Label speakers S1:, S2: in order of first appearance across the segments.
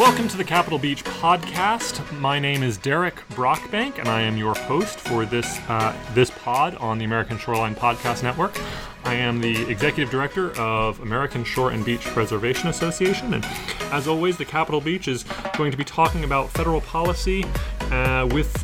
S1: Welcome to the Capitol Beach podcast. My name is Derek Brockbank, and I am your host for this uh, this pod on the American Shoreline Podcast Network. I am the executive director of American Shore and Beach Preservation Association, and as always, the Capitol Beach is going to be talking about federal policy uh, with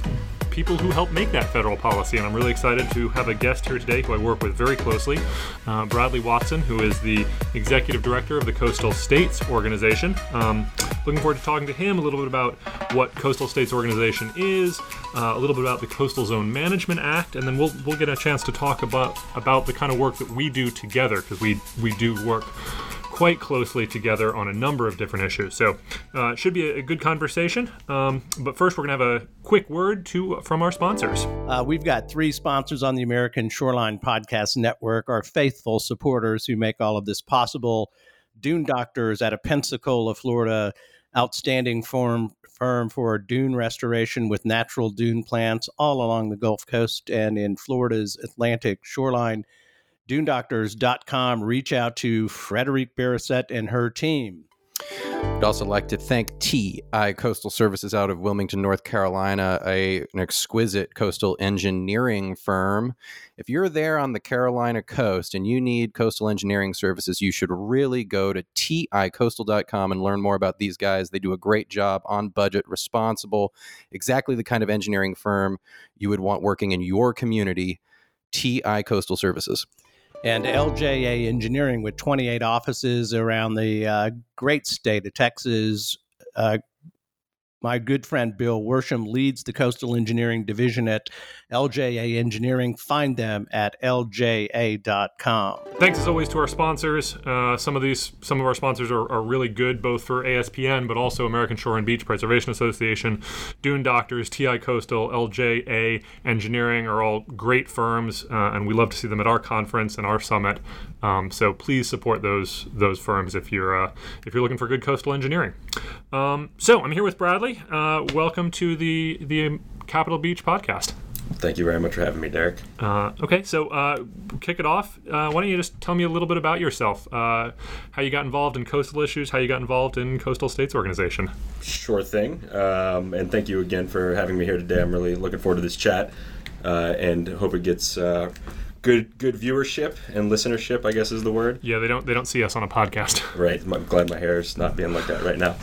S1: people who help make that federal policy. And I'm really excited to have a guest here today who I work with very closely, uh, Bradley Watson, who is the executive director of the Coastal States Organization. Um, looking forward to talking to him a little bit about what Coastal States Organization is, uh, a little bit about the Coastal Zone Management Act, and then we'll we'll get a chance to talk about about the kind of work that we do together because we we do work quite closely together on a number of different issues. So uh, it should be a, good conversation. Um, but first, we're going to have a quick word to from our sponsors.
S2: Uh, we've got three sponsors on the American Shoreline Podcast Network, our faithful supporters who make all of this possible. Dune Doctors out of Pensacola, Florida, outstanding firm, firm for dune restoration with natural dune plants all along the Gulf Coast and in Florida's Atlantic shoreline dunedoctors.com. Reach out to Frederique Barrissette and her team.
S3: I'd also like to thank TI Coastal Services out of Wilmington, North Carolina, a, an exquisite coastal engineering firm. If you're there on the Carolina coast and you need coastal engineering services, you should really go to ticoastal.com and learn more about these guys. They do a great job on budget, responsible, exactly the kind of engineering firm you would want working in your community. TI Coastal Services
S2: and LJA Engineering with 28 offices around the uh, great state of Texas. Uh, my good friend Bill Worsham leads the coastal engineering division at LJA Engineering. Find them at lja.com.
S1: Thanks as always to our sponsors. Uh, some of these, some of our sponsors are, are, really good, both for ASPN but also American Shore and Beach Preservation Association, Dune Doctors, TI Coastal, LJA Engineering are all great firms, uh, and we love to see them at our conference and our summit. Um, so please support those those firms if you're uh, if you're looking for good coastal engineering. Um, so I'm here with Bradley. Uh, welcome to the the Capitol Beach podcast.
S4: Thank you very much for having me, Derek.
S1: Uh, okay, so uh, kick it off. Uh, why don't you just tell me a little bit about yourself? Uh, how you got involved in coastal issues? How you got involved in Coastal States Organization?
S4: Sure thing. Um, and thank you again for having me here today. I'm really looking forward to this chat, uh, and hope it gets uh, good good viewership and listenership. I guess is the word.
S1: Yeah, they don't they don't see us on a podcast.
S4: right. I'm glad my hair is not being like that right now.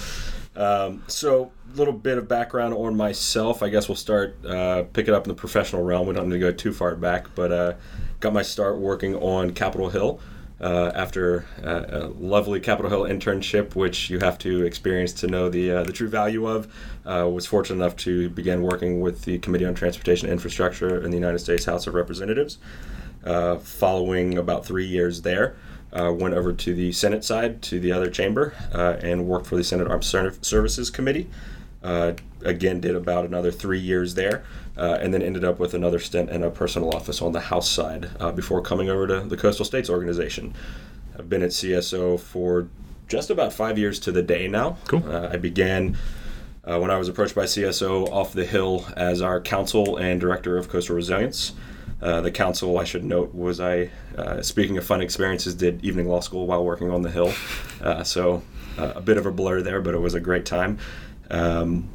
S4: Um, so little bit of background on myself. I guess we'll start uh, pick it up in the professional realm. We don't need to go too far back, but uh, got my start working on Capitol Hill. Uh, after uh, a lovely Capitol Hill internship, which you have to experience to know the uh, the true value of, uh, was fortunate enough to begin working with the Committee on Transportation Infrastructure in the United States House of Representatives. Uh, following about three years there, uh, went over to the Senate side, to the other chamber, and worked for the Senate Armed Services Committee. Uh, again, did about another three years there, uh, and then ended up with another stint in a personal office on the House side before coming over to the Coastal States Organization. I've been at CSO for just about five years to the day now.
S1: Cool.
S4: I began. Uh, when I was approached by CSO off the Hill as our counsel and director of coastal resilience. Uh, the council, I should note, was I, uh, speaking of fun experiences, did evening law school while working on the Hill. Uh, so uh, a bit of a blur there, but it was a great time. Um,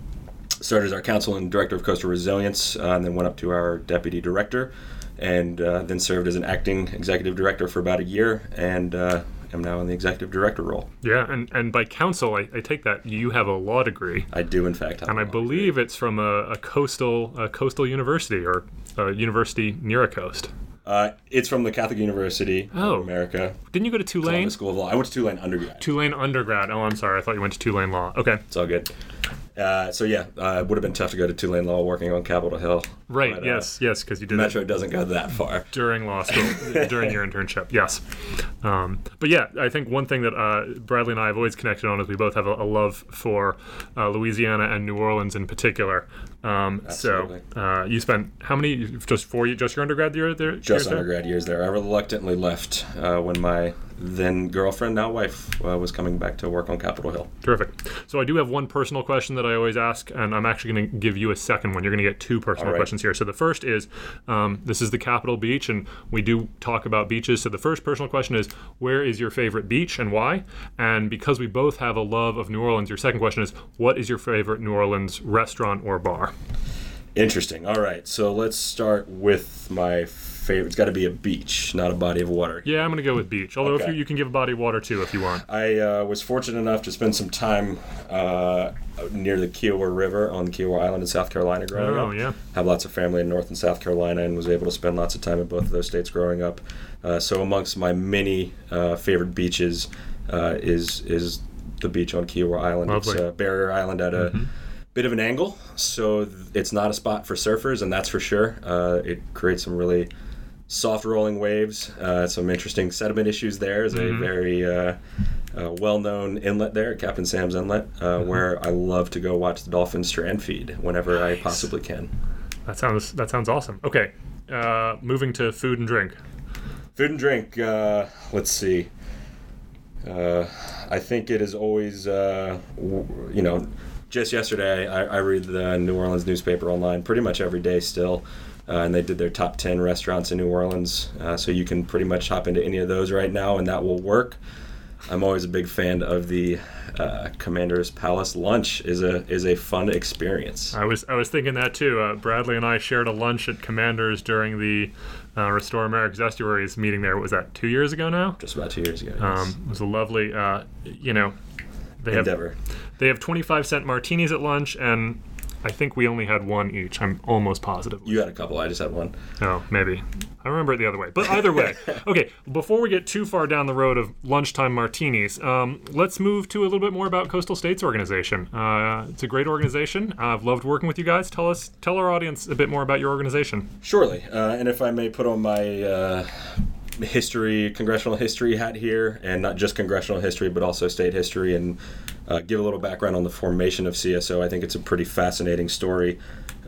S4: started as our counsel and director of coastal resilience, uh, and then went up to our deputy director, and then served as an acting executive director for about a year, and am now in the executive director role.
S1: Yeah, and, and by counsel, I, I take that you have a law degree.
S4: I do, in fact.
S1: and I believe degree. it's from a, a coastal a coastal university or a university near a coast.
S4: Uh, it's from the Catholic University oh. of America.
S1: Didn't you go to Tulane?
S4: Columbus School of Law. I went to Tulane undergrad.
S1: Tulane undergrad. Oh, I'm sorry. I thought you went to Tulane Law. Okay.
S4: It's all good. Uh, so yeah, uh, it would have been tough to go to Tulane Law working on Capitol Hill.
S1: Right. But, yes. Uh, yes. Because you did.
S4: Metro doesn't go that far
S1: during law school during your internship. Yes. Um, but yeah, I think one thing that uh, Bradley and I have always connected on is we both have a, a love for uh, Louisiana and New Orleans in particular. Um, so uh, you spent how many? Just four? Just your undergrad year there?
S4: Just undergrad years there. I reluctantly left when my then girlfriend, now wife, uh, was coming back to work on Capitol Hill.
S1: Terrific. So I do have one personal question that I always ask, and I'm actually going to give you a second one. You're going to get two personal right. questions here. So the first is, um, this is the Capitol Beach, and we do talk about beaches. So the first personal question is, where is your favorite beach and why? And because we both have a love of New Orleans, your second question is, what is your favorite New Orleans restaurant or bar?
S4: Interesting. All right, so let's start with my favorite. It's got to be a beach, not a body of water.
S1: Yeah, I'm going to go with beach. Although if you, you can give a body of water too if you want.
S4: I uh, was fortunate enough to spend some time uh, near the Kiawah River on Kiawah Island in South Carolina growing
S1: Oh,
S4: up.
S1: yeah.
S4: Have lots of family in North and South Carolina and was able to spend lots of time in both of those states growing up. Uh, so amongst my many uh, favorite beaches uh, is is the beach on Kiawah Island.
S1: Lovely.
S4: It's uh, Barrier Island at a bit of an angle, so th- it's not a spot for surfers, and that's for sure. Uh, it creates some really soft rolling waves, uh, some interesting sediment issues there. Is a very uh, uh, well known inlet there, Captain Sam's Inlet, uh, where I love to go watch the dolphins strand feed whenever I possibly can.
S1: That sounds that sounds awesome. Okay, uh, moving to food and drink.
S4: Food and drink. Uh, let's see. Uh, I think it is always, uh, w- you know, just yesterday I, I read the New Orleans newspaper online pretty much every day still. Uh, and they did their top 10 restaurants in New Orleans. Uh, so you can pretty much hop into any of those right now, and that will work. I'm always a big fan of the uh, Commander's Palace lunch. is a is a fun experience.
S1: I was I was thinking that too. Uh, Bradley and I shared a lunch at Commanders during the uh, Restore America's Estuaries meeting. There What was that two years ago now.
S4: Just about two years ago. yes.
S1: Um, it was a lovely, uh, you know, they have
S4: endeavor.
S1: they have 25 cent martinis at lunch, and I think we only had one each. I'm almost positive.
S4: You had a couple. I just had one.
S1: Oh, maybe. I remember it the other way. But either way, okay, before we get too far down the road of lunchtime martinis, um, let's move to a little bit more about Coastal States Organization. Uh, it's a great organization. I've loved working with you guys. Tell us, tell our audience a bit more about your organization.
S4: Surely, uh, and if I may put on my uh, history, congressional history hat here, and not just congressional history, but also state history, and uh, give a little background on the formation of CSO. I think it's a pretty fascinating story,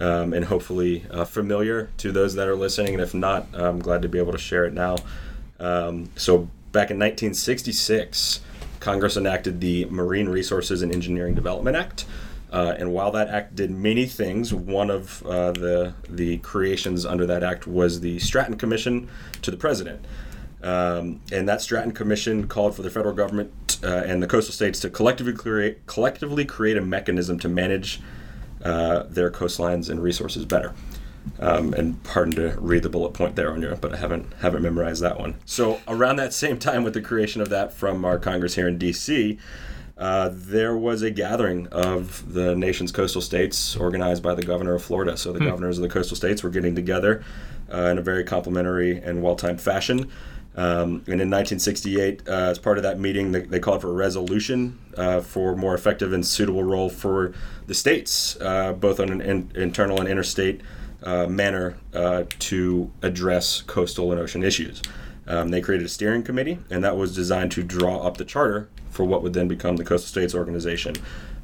S4: um, and hopefully uh, familiar to those that are listening. And if not, I'm glad to be able to share it now. Um, so, back in 1966, Congress enacted the Marine Resources and Engineering Development Act. Uh, and while that act did many things, one of uh, the the creations under that act was the Stratton Commission to the President. Um, and that Stratton Commission called for the federal government uh, and the coastal states to collectively create collectively create a mechanism to manage uh, their coastlines and resources better. Um, and pardon to read the bullet point there on you, but I haven't haven't memorized that one. So around that same time, with the creation of that from our Congress here in D.C., uh, there was a gathering of the nation's coastal states organized by the governor of Florida. So the governors of the coastal states were getting together uh, in a very complimentary and well-timed fashion. Um, and in 1968, uh, as part of that meeting, they, they called for a resolution uh, for more effective and suitable role for the states, uh, both on an in, internal and interstate uh, manner, uh, to address coastal and ocean issues. Um, they created a steering committee, and that was designed to draw up the charter for what would then become the Coastal States Organization.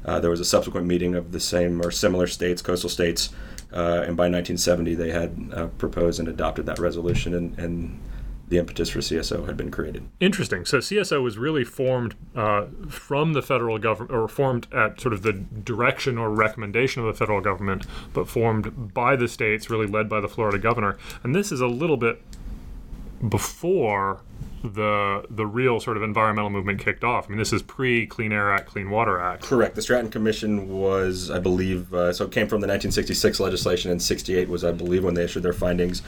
S4: Uh, there was a subsequent meeting of the same or similar states, coastal states, and by 1970 they had proposed and adopted that resolution, and, and the impetus for CSO had been created.
S1: Interesting. So CSO was really formed uh, from the federal government, or formed at sort of the direction or recommendation of the federal government, but formed by the states, really led by the Florida governor. And this is a little bit before the the real sort of environmental movement kicked off. I mean, this is pre Clean Air Act, Clean Water Act.
S4: Correct. The Stratton Commission was, I believe, uh, so it came from the 1966 legislation, and 68 was, I believe, when they issued their findings.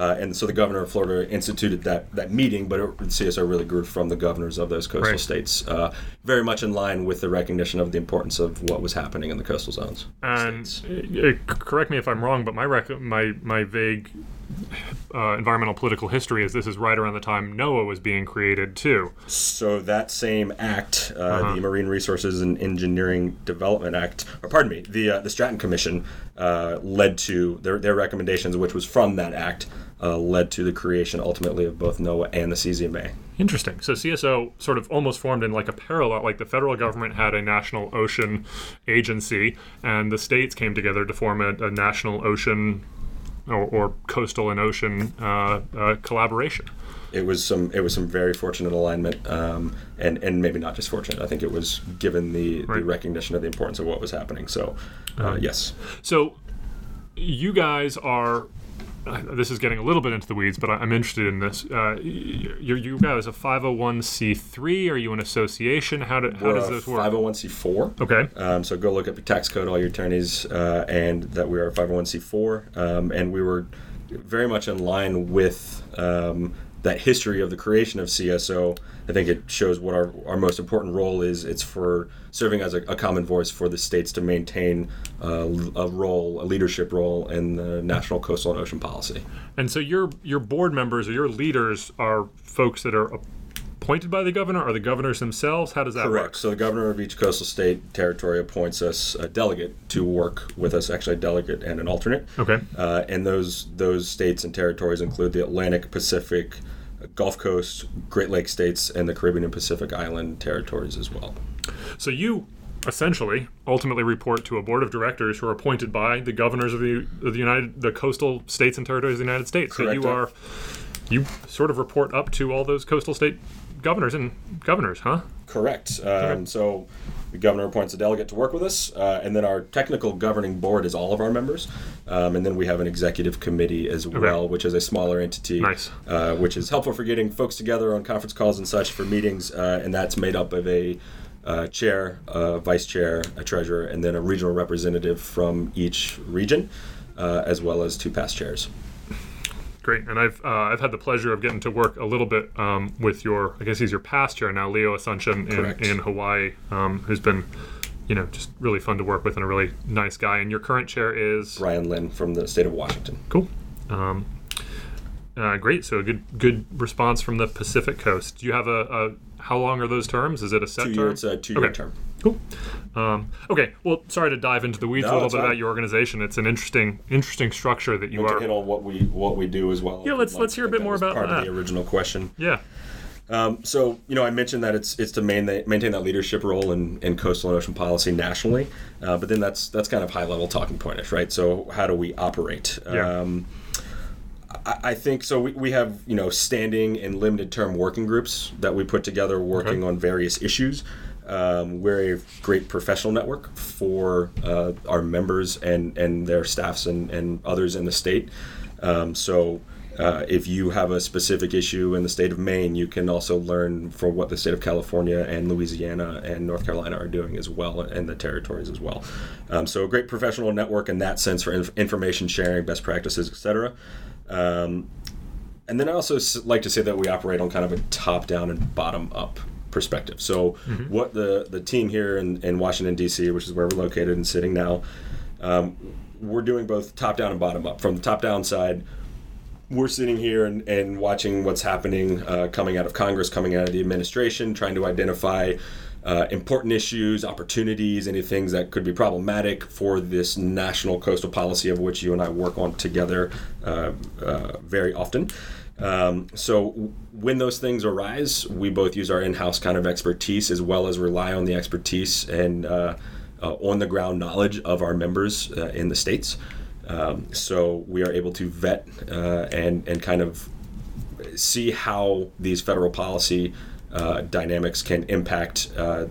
S4: Uh, and so the governor of Florida instituted that, that meeting, but it, CSO really grew from the governors of those coastal
S1: Right.
S4: states, uh, very much in line with the recognition of the importance of what was happening in the coastal zones.
S1: And
S4: states.
S1: uh, uh, correct me if I'm wrong, but my rec- my my vague uh, environmental political history is this is right around the time NOAA was being created too.
S4: So that same act, uh,
S1: Uh-huh.
S4: the Marine Resources and Engineering Development Act, or pardon me, the uh, the Stratton Commission uh, led to their their recommendations, which was from that act, uh, led to the creation ultimately of both NOAA and the CZMA.
S1: Interesting. So CSO sort of almost formed in like a parallel, like the federal government had a national ocean agency, and the states came together to form a, a national ocean or, or coastal and ocean uh, uh, collaboration.
S4: It was some it was some very fortunate alignment, um, and and maybe not just fortunate. I think it was given the,
S1: Right.
S4: the recognition of the importance of what was happening. So, uh, yes,
S1: So, you guys are. This is getting a little bit into the weeds, but I'm interested in this. Uh, you, you guys a 501c3? Are you an association? How, do, how
S4: We're
S1: does this work?
S4: 501c4.
S1: Okay.
S4: Um, so go look up your tax code, all your attorneys, uh, and that we are a 501c4. Um, and we were very much in line with um, that history of the creation of CSO. I think it shows what our, our most important role is. It's for serving as a, a common voice for the states to maintain uh, a role, a leadership role in the national coastal and ocean policy.
S1: And so your your board members or your leaders are folks that are appointed by the governor or the governors themselves? How does that work?
S4: Correct.
S1: work?
S4: So the governor of each coastal state territory appoints us a delegate to work with us, actually a delegate and an alternate.
S1: Okay.
S4: Uh, and those those states and territories include the Atlantic, Pacific, Gulf Coast, Great Lakes states, and the Caribbean and Pacific Island territories as well.
S1: So you essentially ultimately report to a board of directors who are appointed by the governors of the of the United the coastal states and territories of the United States. Correct. So you are you sort of report up to all those coastal state governors and governors, huh?
S4: Correct. Um, so the governor appoints a delegate to work with us, uh, and then our technical governing board is all of our members, um, and then we have an executive committee as well, which is a smaller entity,
S1: Nice.
S4: uh, which is helpful for getting folks together on conference calls and such for meetings, uh, and that's made up of a uh, chair, a vice chair, a treasurer, and then a regional representative from each region, uh, as well as two past chairs.
S1: Great, and I've uh, I've had the pleasure of getting to work a little bit um, with your I guess he's your past chair now, Leo Asuncion in, in Hawaii, um, who's been you know just really fun to work with and a really nice guy. And your current chair is
S4: Brian Lynn from the state of Washington.
S1: cool. Um, uh, great, so a good good response from the Pacific Coast. Do you have a, a how long are those terms? Is it a set
S4: Two
S1: term?
S4: year, it's a two-year
S1: Okay.
S4: term.
S1: Cool. Um, okay. Well, sorry to dive into the weeds
S4: No,
S1: a little bit
S4: fine.
S1: about your organization. It's an interesting, interesting structure that you are.
S4: hit on what we what we do as well.
S1: Yeah, let's-
S4: like.
S1: let's hear a bit more
S4: that
S1: about
S4: part of the original question.
S1: Yeah.
S4: Um, so you know, I mentioned that it's it's to main, maintain that leadership role in, in coastal and ocean policy nationally, uh, but then that's that's kind of high level talking pointish, right? So how do we operate?
S1: Yeah.
S4: Um, I, I think so. We, we have you know standing and limited term working groups that we put together working
S1: Okay.
S4: on various issues. Um, we're a great professional network for uh, our members and, and their staffs and, and others in the state. Um, so uh, if you have a specific issue in the state of Maine, you can also learn from what the state of California and Louisiana and North Carolina are doing as well, and the territories as well. Um, so a great professional network in that sense for inf- information sharing, best practices, etc. Um, and then I also like to say that we operate on kind of a top down and bottom up perspective. So, what the, the team here in, in Washington, D.C., which is where we're located and sitting now, um, we're doing both top down and bottom up. From the top down side, we're sitting here and, and watching what's happening uh, coming out of Congress, coming out of the administration, trying to identify uh, important issues, opportunities, any things that could be problematic for this national coastal policy of which you and I work on together uh, uh, very often. Um, so when those things arise, we both use our in-house kind of expertise as well as rely on the expertise and uh, uh, on-the-ground knowledge of our members uh, in the states. Um, so we are able to vet uh, and and kind of see how these federal policy uh, dynamics can impact uh,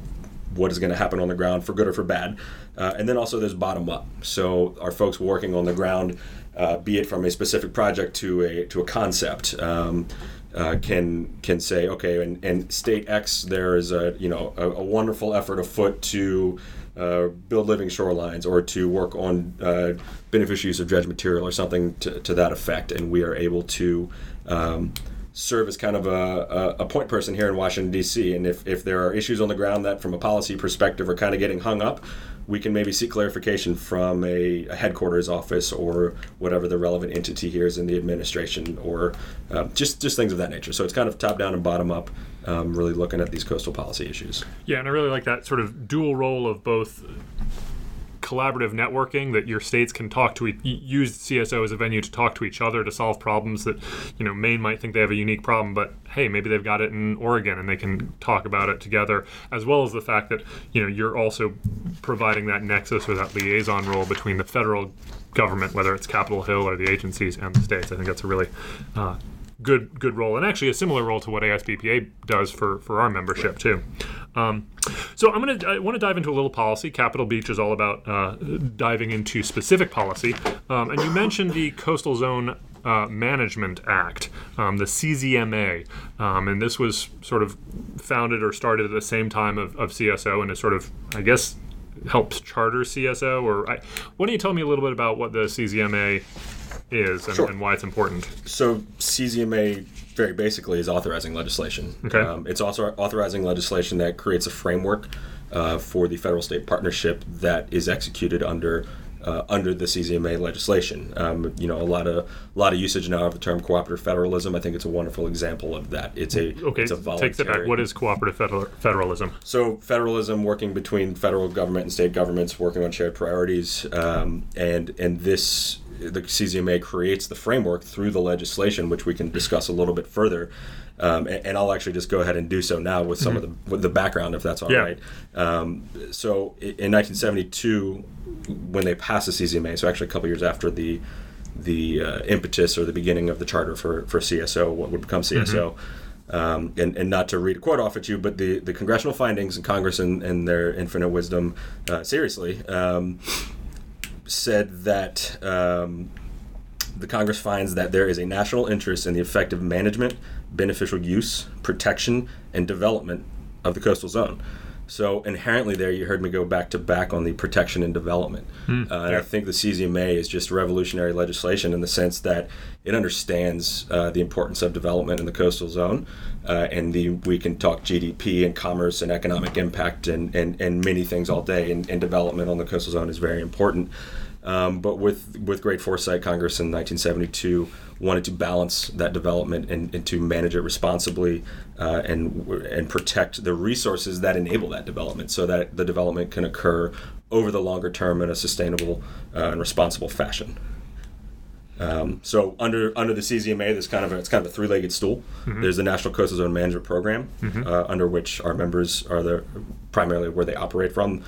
S4: what is going to happen on the ground for good or for bad. Uh, and then also there's bottom up. So our folks working on the ground, uh, be it from a specific project to a to a concept. Um, uh, can can say okay, and, and state X there is a you know a, a wonderful effort afoot to uh, build living shorelines or to work on uh, beneficial use of dredge material or something to, to that effect, and we are able to um, serve as kind of a, a, a point person here in Washington D.C. And if, if there are issues on the ground that, from a policy perspective, are kind of getting hung up, we can maybe seek clarification from a, a headquarters office or whatever the relevant entity here is in the administration, or uh, just just things of that nature. So it's kind of top down and bottom up, um, really looking at these coastal policy issues.
S1: Yeah, and I really like that sort of dual role of both collaborative networking that your states can talk to e- use CSO as a venue to talk to each other to solve problems that you know Maine might think they have a unique problem, but hey, maybe they've got it in Oregon and they can talk about it together, as well as the fact that you know you're also providing that nexus or that liaison role between the federal government, whether it's Capitol Hill or the agencies, and the states. I think that's a really uh, good good role, and actually a similar role to what ASBPA does for for our membership too. Um, so I'm gonna I want to dive into a little policy. Capitol Beach is all about uh, diving into specific policy, um, and you mentioned the Coastal Zone uh, Management Act, um, the CZMA, um, and this was sort of founded or started at the same time of, of CSO, and it sort of, I guess, helps charter CSO. Or I, why don't you tell me a little bit about what the CZMA is and,
S4: Sure.
S1: and why it's important?
S4: So CZMA very basically is authorizing legislation.
S1: Okay.
S4: Um, it's also authorizing legislation that creates a framework uh, for the federal-state partnership that is executed under uh, under the CZMA legislation. Um, you know, a lot of a lot of usage now of the term cooperative federalism. I think it's a wonderful example of that. It's a
S1: Okay,
S4: it's a
S1: take that back. What is cooperative federal, federalism?
S4: so federalism, working between federal government and state governments, working on shared priorities, um, and and this the CZMA creates the framework through the legislation, which we can discuss a little bit further. Um, and, and I'll actually just go ahead and do so now with some of the with the background, if that's all
S1: Yeah.
S4: right. Um, so in 1972, when they passed the CZMA, so actually a couple years after the the uh, impetus or the beginning of the charter for, for CSO, what would become CSO. Um, and, and not to read a quote off at you, but the, the congressional findings in Congress and, and their infinite wisdom, uh, seriously, um, said that um, the Congress finds that there is a national interest in the effective management, beneficial use, protection, and development of the coastal zone. So inherently, there you heard me go back to back on the protection and development, uh, and I think the CZMA is just revolutionary legislation in the sense that it understands uh, the importance of development in the coastal zone, uh, and the we can talk GDP and commerce and economic impact and and, and many things all day, and, and development on the coastal zone is very important. Um, but with with great foresight, Congress in 1972 wanted to balance that development and, and to manage it responsibly uh, and and protect the resources that enable that development, so that the development can occur over the longer term in a sustainable uh, and responsible fashion. Um, so under under the CZMA, there's kind of a, it's kind of a three-legged stool. There's the National Coastal Zone Management Program, uh, under which our members are the primarily where they operate from.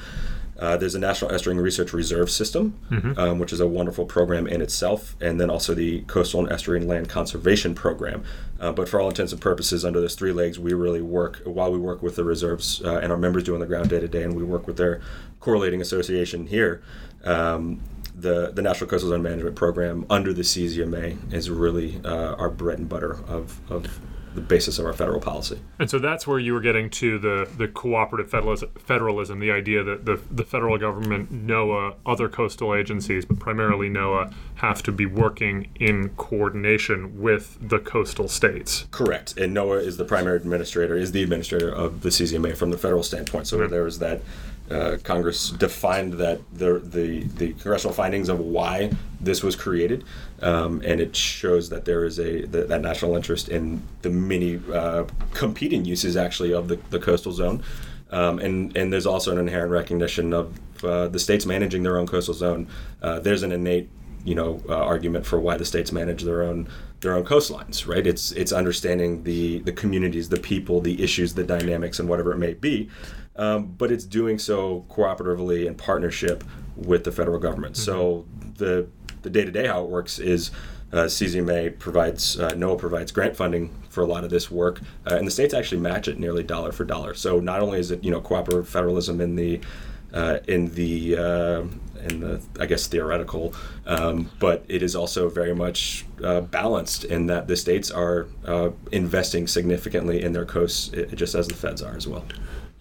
S4: Uh, there's a National Estuarine Research Reserve System, um, which is a wonderful program in itself, and then also the Coastal and Estuarine Land Conservation Program. Uh, but for all intents and purposes, under those three legs, we really work while we work with the reserves uh, and our members do on the ground day to day, and we work with their correlating association here. Um, the, the National Coastal Zone Management Program under the CZMA is really uh, our bread and butter of, of the basis of our federal policy.
S1: And so that's where you were getting to the, the cooperative federalism, federalism, the idea that the, the federal government, NOAA, other coastal agencies, but primarily NOAA, have to be working in coordination with the coastal states.
S4: Correct. And NOAA is the primary administrator, is the administrator of the CZMA from the federal standpoint. So mm-hmm. there was that. Uh, Congress defined that the, the the congressional findings of why this was created, um, and it shows that there is a that, that national interest in the many uh, competing uses actually of the, the coastal zone, um, and and there's also an inherent recognition of uh, the states managing their own coastal zone. Uh, there's an innate you know uh, argument for why the states manage their own their own coastlines right? It's it's understanding the the communities the people the issues the dynamics and whatever it may be um, but it's doing so cooperatively in partnership with the federal government so the the day-to-day how it works is uh, CZMA provides uh, NOAA provides grant funding for a lot of this work, uh, and the states actually match it nearly dollar for dollar. So not only is it you know cooperative federalism in the uh, in the uh, in the I guess theoretical, um, but it is also very much uh, balanced in that the states are uh, investing significantly in their coasts, just as the feds are as well.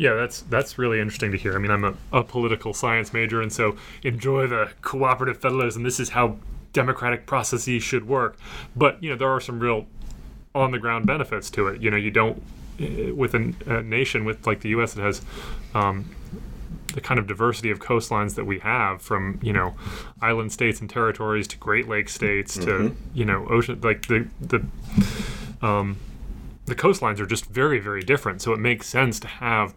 S1: Yeah, that's that's really interesting to hear. I mean, I'm a, a political science major, and so enjoy the cooperative federalism. This is how democratic processes should work. But you know, there are some real on the ground benefits to it. You know, you don't eh, with a, a nation with like the U.S. that has. Um, the kind of diversity of coastlines that we have from you know island states and territories to great lake states to you know ocean like the the um, the coastlines are just very very different so it makes sense to have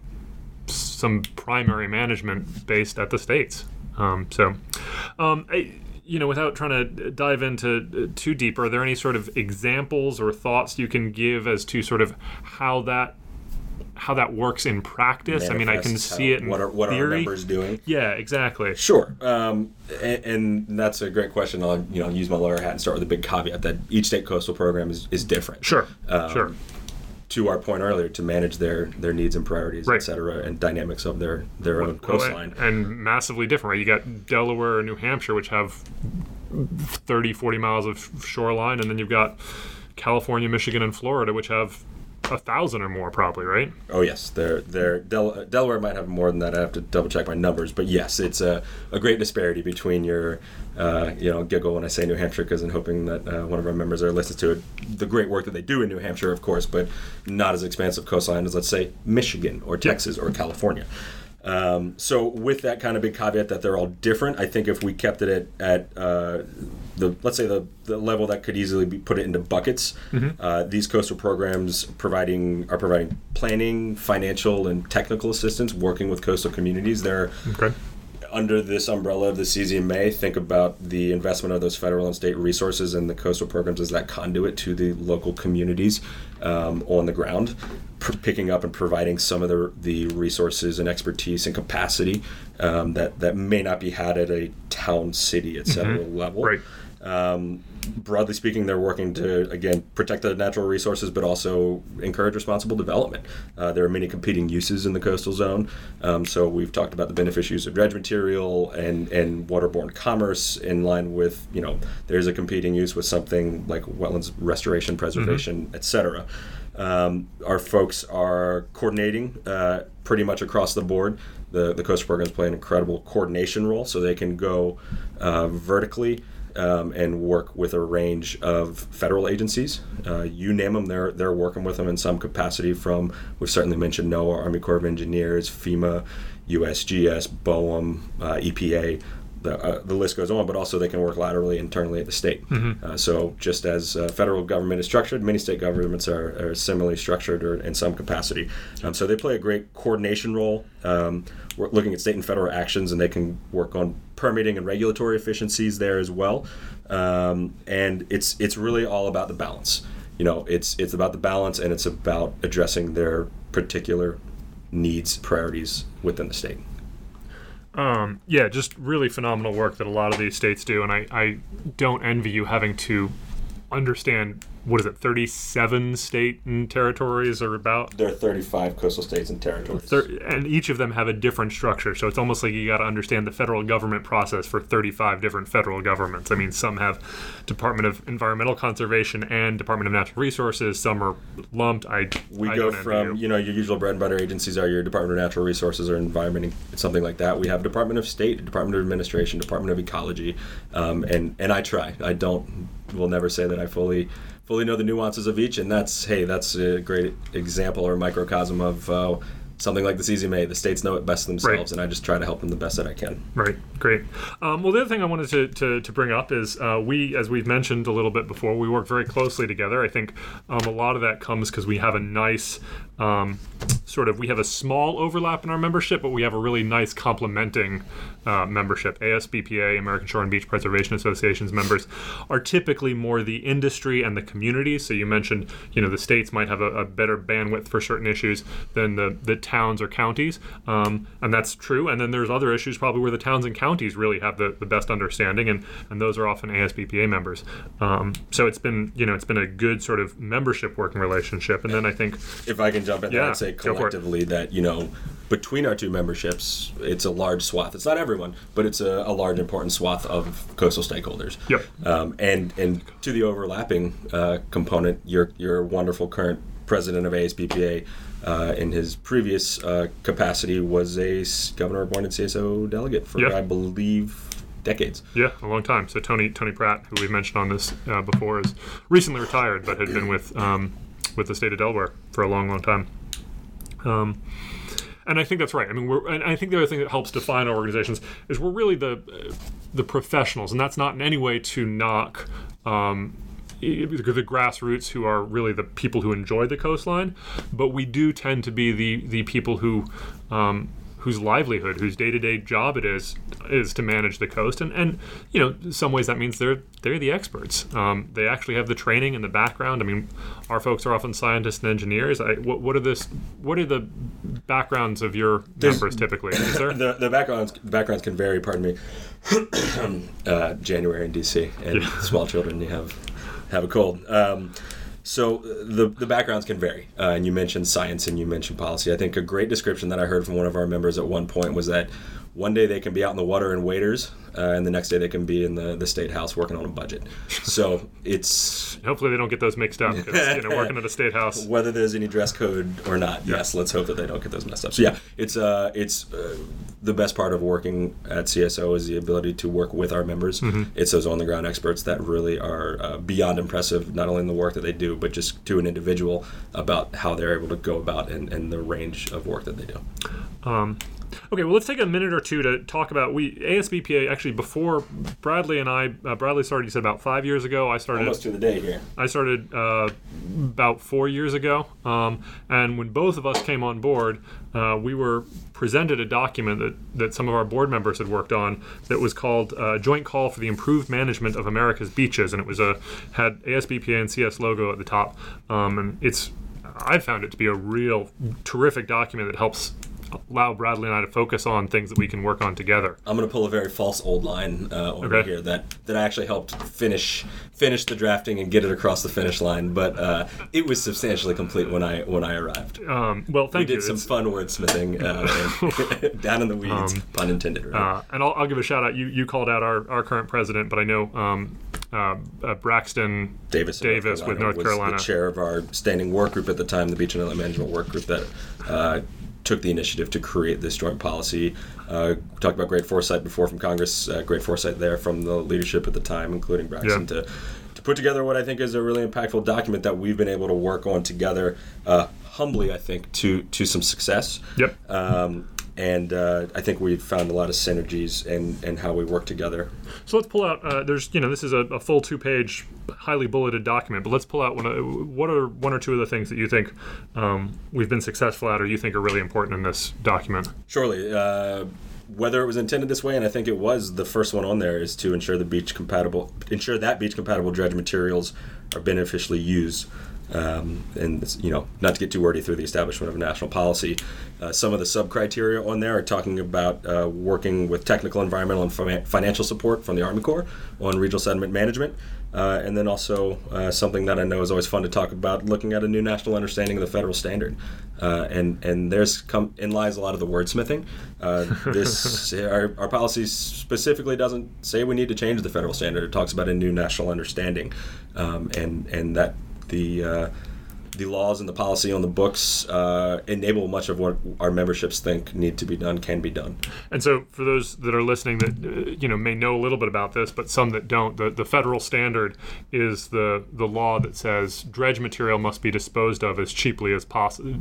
S1: some primary management based at the states um, so um, I, you know without trying to dive into uh, too deep are there any sort of examples or thoughts you can give as to sort of how that how that works in practice i mean i can see it in
S4: what are what are our members doing?
S1: yeah exactly
S4: Sure, um, and, and that's a great question. I'll you know use my lawyer hat and start with a big caveat that each state coastal program is, is different.
S1: sure
S4: Um,
S1: sure
S4: to our point earlier, to manage their their needs and priorities,
S1: Right.
S4: et cetera, and dynamics of their their own coastline.
S1: and, and massively different right you got delaware and new hampshire which have 30 40 miles of shoreline and then you've got california michigan and florida which have a thousand or more probably right
S4: Oh yes, they're, they're Del- Delaware might have more than that. I have to double check my numbers, but yes, it's a, a great disparity between your, uh, you know, giggle when I say New Hampshire because I'm hoping that uh, one of our members are listening to it. The great work that they do in New Hampshire, of course, but not as expansive coastline as let's say Michigan or Texas or California. Um, so with that kind of big caveat that they're all different, I think if we kept it at, at uh, the let's say the, the level that could easily be put it into buckets, uh, these coastal programs providing are providing planning, financial, and technical assistance, working with coastal communities. They're
S1: okay
S4: under this umbrella of the CZMA, think about the investment of those federal and state resources and the coastal programs as that conduit to the local communities um, on the ground, pr- picking up and providing some of the, the resources and expertise and capacity um, that, that may not be had at a town, city, et cetera level.
S1: Right.
S4: Um, broadly speaking, they're working to again protect the natural resources, but also encourage responsible development. Uh, there are many competing uses in the coastal zone, um, so we've talked about the beneficial use of dredge material and and waterborne commerce in line with you know there's a competing use with something like wetlands restoration, preservation, et cetera. Um, our folks are coordinating uh, pretty much across the board. The, the coastal programs play an incredible coordination role, so they can go uh, vertically um, and work with a range of federal agencies. Uh, you name them, they're they're working with them in some capacity. From we've certainly mentioned NOAA, Army Corps of Engineers, FEMA, USGS, BOEM, uh, EPA. The, uh, the list goes on, but also they can work laterally internally at the state. Uh, so, just as uh, federal government is structured, many state governments are, are similarly structured or in some capacity. Um, so, they play a great coordination role. Um, we're looking at state and federal actions, and they can work on permitting and regulatory efficiencies there as well. Um, and it's it's really all about the balance. You know, it's it's about the balance, and it's about addressing their particular needs, priorities within the state.
S1: Um, yeah just really phenomenal work that a lot of these states do and i, I don't envy you having to understand what is it 37 state and territories or about
S4: There are 35 coastal states and territories.
S1: Thir- and each of them have a different structure. So it's almost like you got to understand the federal government process for 35 different federal governments. I mean, some have Department of Environmental Conservation and Department of Natural Resources. Some are lumped. I
S4: we
S1: I
S4: go from
S1: you.
S4: you know your usual bread and butter agencies are your Department of Natural Resources or Environment, something like that. We have Department of State, Department of Administration, Department of Ecology, um, and and I try. I don't. Will never say that I fully fully know the nuances of each, and that's hey, that's a great example or microcosm of. Uh, Something like the CZMA, the states know it best themselves, and I just try to help them the best that I can.
S1: Right, great. Um, well, the other thing I wanted to, to, to bring up is uh, we, as we've mentioned a little bit before, we work very closely together. I think um, a lot of that comes because we have a nice um, sort of we have a small overlap in our membership, but we have a really nice complementing uh, membership. ASBPA, American Shore and Beach Preservation Association's members are typically more the industry and the community. So you mentioned, you know, the states might have a, a better bandwidth for certain issues than the, the towns or counties, um, and that's true. And then there's other issues probably where the towns and counties really have the, the best understanding, and, and those are often ASBPA members. Um, so it's been, you know, it's been a good sort of membership working relationship. And then I think
S4: If I can jump in,
S1: Yeah,
S4: I'd say
S1: go for it.
S4: collectively that you know between our two memberships, it's a large swath. It's not everyone, but it's a, a large important swath of coastal stakeholders.
S1: Yep.
S4: Um, and and to the overlapping uh, component, your your wonderful current president of ASBPA. Uh, in his previous uh, capacity, was a governor appointed CSO delegate for,
S1: Yeah.
S4: I believe, decades.
S1: Yeah, a long time. So Tony Tony Pratt, who we've mentioned on this uh, before, is recently retired, but had been with um, with the state of Delaware for a long, long time. Um, and I think that's right. I mean, we're, and I think the other thing that helps define our organizations is we're really the uh, the professionals, and that's not in any way to knock. Um, the grassroots who are really the people who enjoy the coastline, but we do tend to be the the people who um, whose livelihood, whose day to day job it is is to manage the coast, and and you know, in some ways that means they're they're the experts. Um, they actually have the training and the background. I mean, our folks are often scientists and engineers. I, what what are this? What are the backgrounds of your members typically? Is there?
S4: the, the backgrounds backgrounds can vary. Pardon me. uh, January in DC and small children, you have have a cold. Um, So uh, the the backgrounds can vary, uh, and you mentioned science and you mentioned policy. I think a great description that I heard from one of our members at one point was that one day they can be out in the water in waders, uh, and the next day they can be in the, the state house working on a budget. So it's
S1: Hopefully they don't get those mixed up because you know working at a state house.
S4: whether there's any dress code or not. Yes, let's hope that they don't get those messed up. So yeah, it's uh, it's uh, the best part of working at CSO is the ability to work with our members. It's those on the ground experts that really are uh, beyond impressive, not only in the work that they do, but just to an individual about how they're able to go about and, and the range of work that they do.
S1: Um, okay, well, let's take a minute or two to talk about we ASBPA. Actually, before Bradley and I, uh, Bradley started. You said about five years ago. I started.
S4: Almost to the day here.
S1: I started uh, about four years ago, um, and when both of us came on board, uh, we were presented a document that, that some of our board members had worked on that was called uh, "Joint Call for the Improved Management of America's Beaches," and it was a had ASBPA and CS logo at the top, um, and it's I found it to be a real terrific document that helps allow Bradley and I to focus on things that we can work on together.
S4: I'm going to pull a very false old line uh, over
S1: Okay.
S4: here that that actually helped finish finish the drafting and get it across the finish line, but uh, it was substantially complete when I when I arrived.
S1: Um, well,
S4: We
S1: thank you.
S4: did some
S1: It's-
S4: fun wordsmithing uh, down in the weeds, pun intended. Right?
S1: Uh, and I'll, I'll give a shout out. You you called out our, our current president, but I know um, uh, uh, Braxton
S4: Davis,
S1: Davis with North
S4: was
S1: Carolina.
S4: the chair of our standing work group at the time, the Beach and Inlet Management Work Group that uh, took the initiative to create this joint policy. Uh, we talked about great foresight before from Congress, uh, great foresight there from the leadership at the time, including Braxton,
S1: Yeah.
S4: to to put together what I think is a really impactful document that we've been able to work on together, uh, humbly, I think, to to some success.
S1: Yep.
S4: Um, and uh, I think we've found a lot of synergies and in how we work together.
S1: So let's pull out. Uh, there's you know this is a, a full two page, highly bulleted document, but let's pull out one. Of, what are one or two of the things that you think um, we've been successful at, or you think are really important in this document?
S4: Surely, uh, whether it was intended this way, and I think it was the first one on there, is to ensure the beach compatible, ensure that beach compatible dredge materials are beneficially used. Um, and you know, not to get too wordy through the establishment of a national policy, uh, some of the sub criteria on there are talking about uh, working with technical, environmental, and fi- financial support from the Army Corps on regional sediment management. Uh, and then also uh, something that I know is always fun to talk about, looking at a new national understanding of the federal standard. Uh, and and there's come in lies a lot of the wordsmithing. Uh, this our, our policy specifically doesn't say we need to change the federal standard. It talks about a new national understanding, um, and and that the uh, the laws and the policy on the books uh, enable much of what our memberships think need to be done can be done.
S1: And so, for those that are listening that uh, you know may know a little bit about this, but some that don't, the, the federal standard is the the law that says dredge material must be disposed of as cheaply as possible.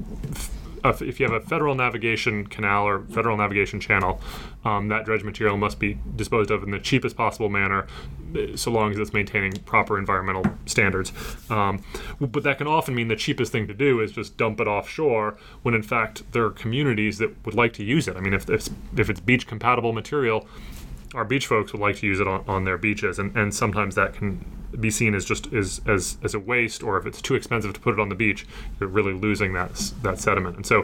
S1: If you have a federal navigation canal or federal navigation channel, um, that dredge material must be disposed of in the cheapest possible manner, uh, so long as it's maintaining proper environmental standards. Um, but that can often mean the cheapest thing to do is just dump it offshore, when in fact there are communities that would like to use it. I mean, if if, if it's beach compatible material, our beach folks would like to use it on, on their beaches, and, and sometimes that can be seen as just as, as as a waste, or if it's too expensive to put it on the beach, you're really losing that that sediment. And so,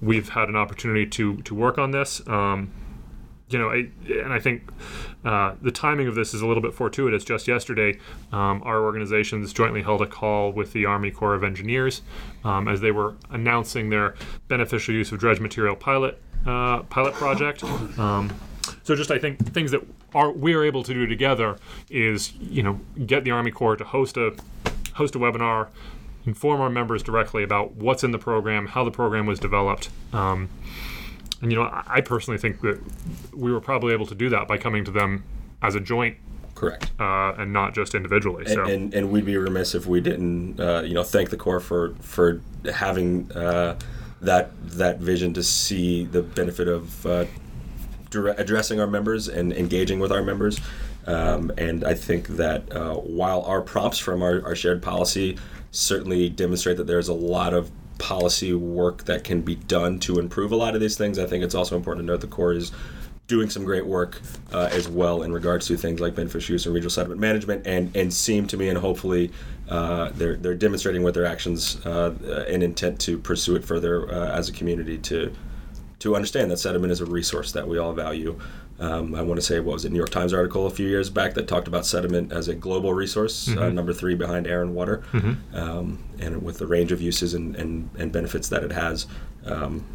S1: we've had an opportunity to to work on this. Um, you know, I, and I think uh, the timing of this is a little bit fortuitous. Just yesterday, um, our organizations jointly held a call with the Army Corps of Engineers um, as they were announcing their beneficial use of dredge material pilot uh, pilot project. Um, so, just I think things that are we are able to do together is you know get the Army Corps to host a host a webinar, inform our members directly about what's in the program, how the program was developed. Um, and you know, I personally think that we were probably able to do that by coming to them as a joint
S4: Correct.
S1: uh, and not just individually. So,
S4: and, and, and we'd be remiss if we didn't, uh, you know, thank the Corps for for having uh, that that vision to see the benefit of uh, dire- addressing our members and engaging with our members. Um, and I think that uh, while our prompts from our, our shared policy certainly demonstrate that there's a lot of policy work that can be done to improve a lot of these things, I think it's also important to note the Corps is doing some great work uh, as well in regards to things like beneficial use and regional sediment management, and and seem to me and hopefully uh, they're they're demonstrating with their actions uh, an intent to pursue it further uh, as a community to to understand that sediment is a resource that we all value. Um, I want to say what was it, New York Times article a few years back that talked about sediment as a global resource, uh, number three behind air and water, um, and with the range of uses and, and, and benefits that it has. Um,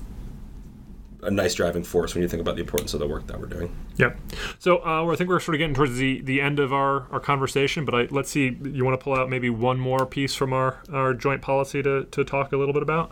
S4: a nice driving force when you think about the importance of the work that we're doing.
S1: Yep. So uh, I think we're sort of getting towards the, the end of our, our conversation, but I, let's see, you want to pull out maybe one more piece from our, our joint policy to, to talk a little bit about?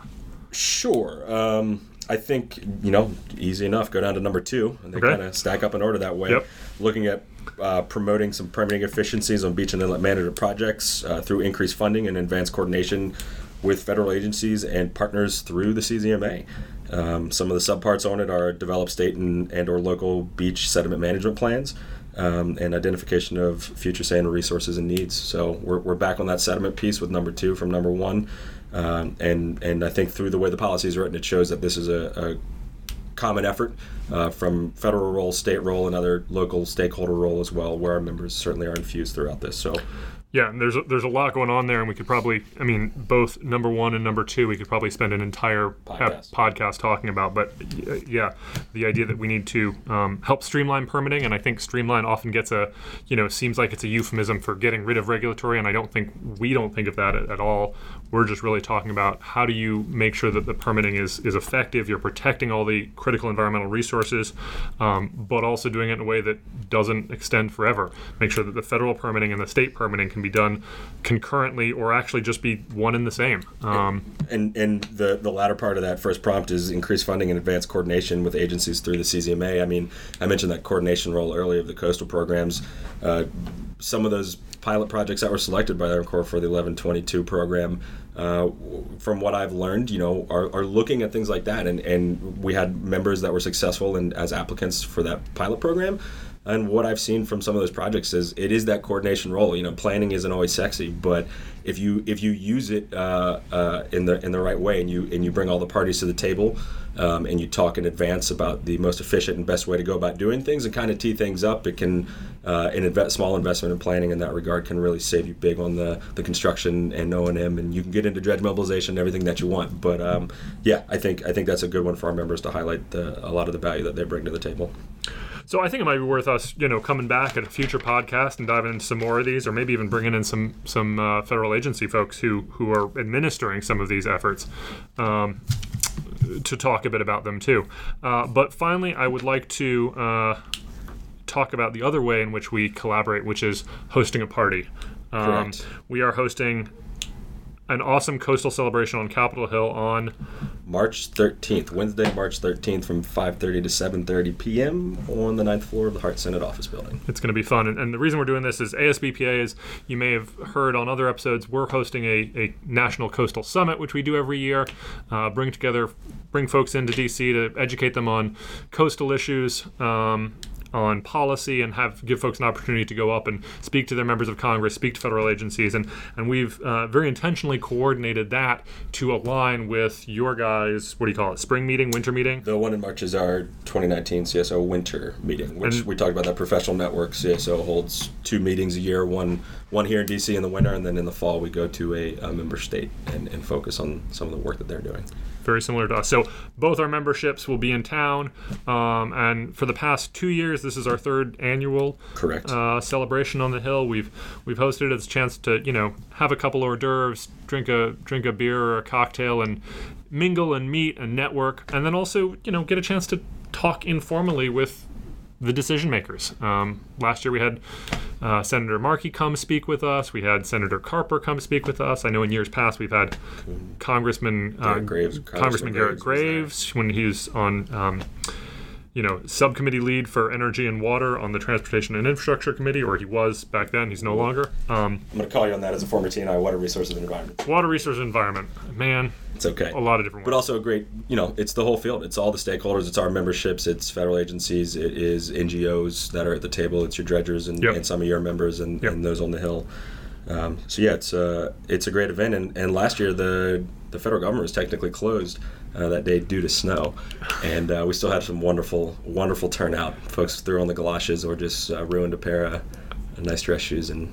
S4: Sure. Um, I think, you know, easy enough. Go down to number two, and they
S1: Okay.
S4: kind of stack up in order that way.
S1: Yep.
S4: Looking at uh, promoting some permitting efficiencies on beach and inlet management projects uh, through increased funding and advanced coordination with federal agencies and partners through the CZMA. Um, some of the subparts on it are develop state and, and or local beach sediment management plans um, and identification of future sand resources and needs. So we're, we're back on that sediment piece with number two from number one. Um, and, and I think through the way the policy is written, it shows that this is a, a common effort uh, from federal role, state role, and other local stakeholder role as well, where our members certainly are infused throughout this. So
S1: Yeah, and there's a, there's a lot going on there, and we could probably, I mean, both number one and number two, we could probably spend an entire
S4: Podcast.
S1: podcast, talking about. But yeah, the idea that we need to um, help streamline permitting, and I think streamline often gets a, you know, seems like it's a euphemism for getting rid of regulatory, and I don't think we don't think of that at, at all. We're just really talking about how do you make sure that the permitting is is effective. You're protecting all the critical environmental resources, um, but also doing it in a way that doesn't extend forever. Make sure that the federal permitting and the state permitting can be done concurrently, or actually just be one and the same. Um,
S4: and and the the latter part of that first prompt is increased funding and advanced coordination with agencies through the CZMA. I mean, I mentioned that coordination role earlier of the coastal programs. Uh, some of those pilot projects that were selected by Army for the 1122 program, uh, from what I've learned, you know, are, are looking at things like that. And, and we had members that were successful in, as applicants for that pilot program. And what I've seen from some of those projects is it is that coordination role. You know, planning isn't always sexy, but if you if you use it uh, uh, in the in the right way and you and you bring all the parties to the table um, and you talk in advance about the most efficient and best way to go about doing things and kind of tee things up, it can uh, an invest, small investment in planning in that regard can really save you big on the, the construction and O and M, and you can get into dredge mobilization and everything that you want. But um, yeah, I think I think that's a good one for our members to highlight the, a lot of the value that they bring to the table.
S1: So I think it might be worth us, you know, coming back at a future podcast and diving into some more of these, or maybe even bringing in some some uh, federal agency folks who who are administering some of these efforts. Um, to talk a bit about them too. Uh, but finally, I would like to uh, talk about the other way in which we collaborate, which is hosting a party. Um, we are hosting an awesome coastal celebration on Capitol Hill on
S4: March 13th, Wednesday, March 13th, from 5:30 to 7:30 p.m. on the ninth floor of the Hart Senate Office Building.
S1: It's going to be fun. And, and the reason we're doing this is ASBPA is, you may have heard on other episodes, we're hosting a, a National Coastal Summit, which we do every year. Uh, bring together, bring folks into DC to educate them on coastal issues. Um, on policy and have give folks an opportunity to go up and speak to their members of Congress, speak to federal agencies, and and we've uh, very intentionally coordinated that to align with your guys. What do you call it? Spring meeting, winter meeting?
S4: The one in March is our 2019 CSO winter meeting, which
S1: And-
S4: we talked about. That professional network CSO holds two meetings a year. One one here in DC in the winter, and then in the fall we go to a, a member state and, and focus on some of the work that they're doing.
S1: Very similar to us. So both our memberships will be in town, um, and for the past two years, this is our third annual
S4: Correct.
S1: uh, celebration on the hill. We've we've hosted it as a chance to you know have a couple hors d'oeuvres, drink a drink a beer or a cocktail, and mingle and meet and network, and then also you know get a chance to talk informally with the decision makers. Um, last year we had uh, Senator Markey come speak with us. We had Senator Carper come speak with us. I know in years past we've had Congressman uh,
S4: Garrett Graves,
S1: Congressman Garrett
S4: Graves
S1: Graves when he was on. Um, you know, subcommittee lead for energy and water on the Transportation and Infrastructure Committee, or he was back then. He's no longer. Um,
S4: I'm going to call you on that as a former TNI Water Resources and Environment.
S1: water resource and environment, man,
S4: It's okay.
S1: a lot of different.
S4: But also a great, you know, it's the whole field. It's all the stakeholders. It's our memberships. It's federal agencies. It is NGOs that are at the table. It's your dredgers and,
S1: Yep.
S4: and some of your members and,
S1: Yep.
S4: and those on the hill. Um, so yeah, it's uh, it's a great event. And, and last year the the federal government was technically closed uh, that day due to snow, and uh, we still had some wonderful wonderful turnout. Folks threw on the galoshes or just uh, ruined a pair of nice dress shoes and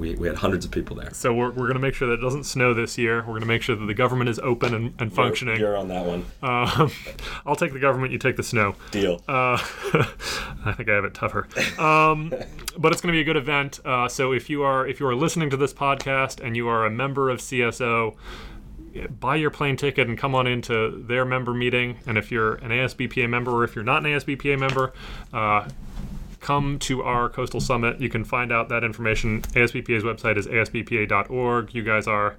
S4: we, we had hundreds of people there.
S1: So we're, we're going to make sure that it doesn't snow this year. We're going to make sure that the government is open and, and functioning.
S4: You're, you're on that one.
S1: Um, I'll take the government. You take the snow.
S4: Deal.
S1: Uh, I think I have it tougher. Um, but it's going to be a good event. Uh, so if you are if you are listening to this podcast and you are a member of CSO, buy your plane ticket and come on into their member meeting. And if you're an ASBPA member or if you're not an ASBPA member, uh, come to our coastal summit. You can find out that information. ASBPA's website is asbpa.org. You guys are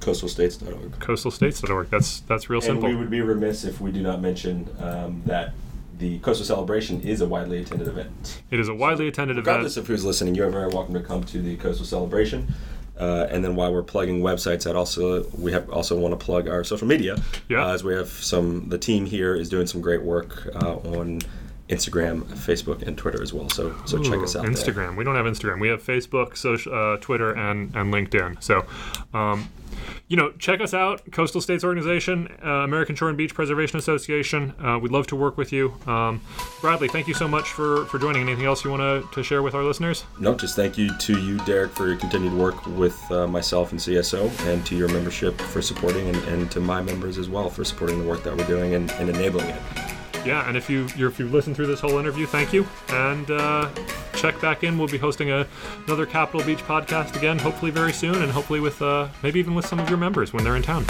S4: coastalstates.org.
S1: coastalstates.org. That's that's real
S4: And
S1: simple.
S4: we would be remiss if we do not mention um, that the Coastal Celebration is a widely attended event.
S1: it is a widely attended
S4: Regardless
S1: event.
S4: of who's listening, you're very welcome to come to the Coastal Celebration. Uh, and then while we're plugging websites, I'd also we have also want to plug our social media.
S1: Yeah.
S4: Uh, as we have some, the team here is doing some great work uh, on Instagram, Facebook, and Twitter as well. So so check us
S1: Ooh,
S4: out. there.
S1: Instagram. We don't have Instagram. We have Facebook, social, uh, Twitter, and and LinkedIn. So, um, you know, check us out. Coastal States Organization, uh, American Shore and Beach Preservation Association. Uh, we'd love to work with you. Um, Bradley, thank you so much for for joining. Anything else you want to to share with our listeners?
S4: No, just thank you to you, Derek, for your continued work with uh, myself and CSO, and to your membership for supporting, and, and to my members as well for supporting the work that we're doing and, and enabling it.
S1: Yeah, and if you you're, if you've listened through this whole interview, thank you. And uh, check back in. We'll be hosting a, another Capitol Beach podcast again, hopefully very soon, and hopefully with uh, maybe even with some of your members when they're in town.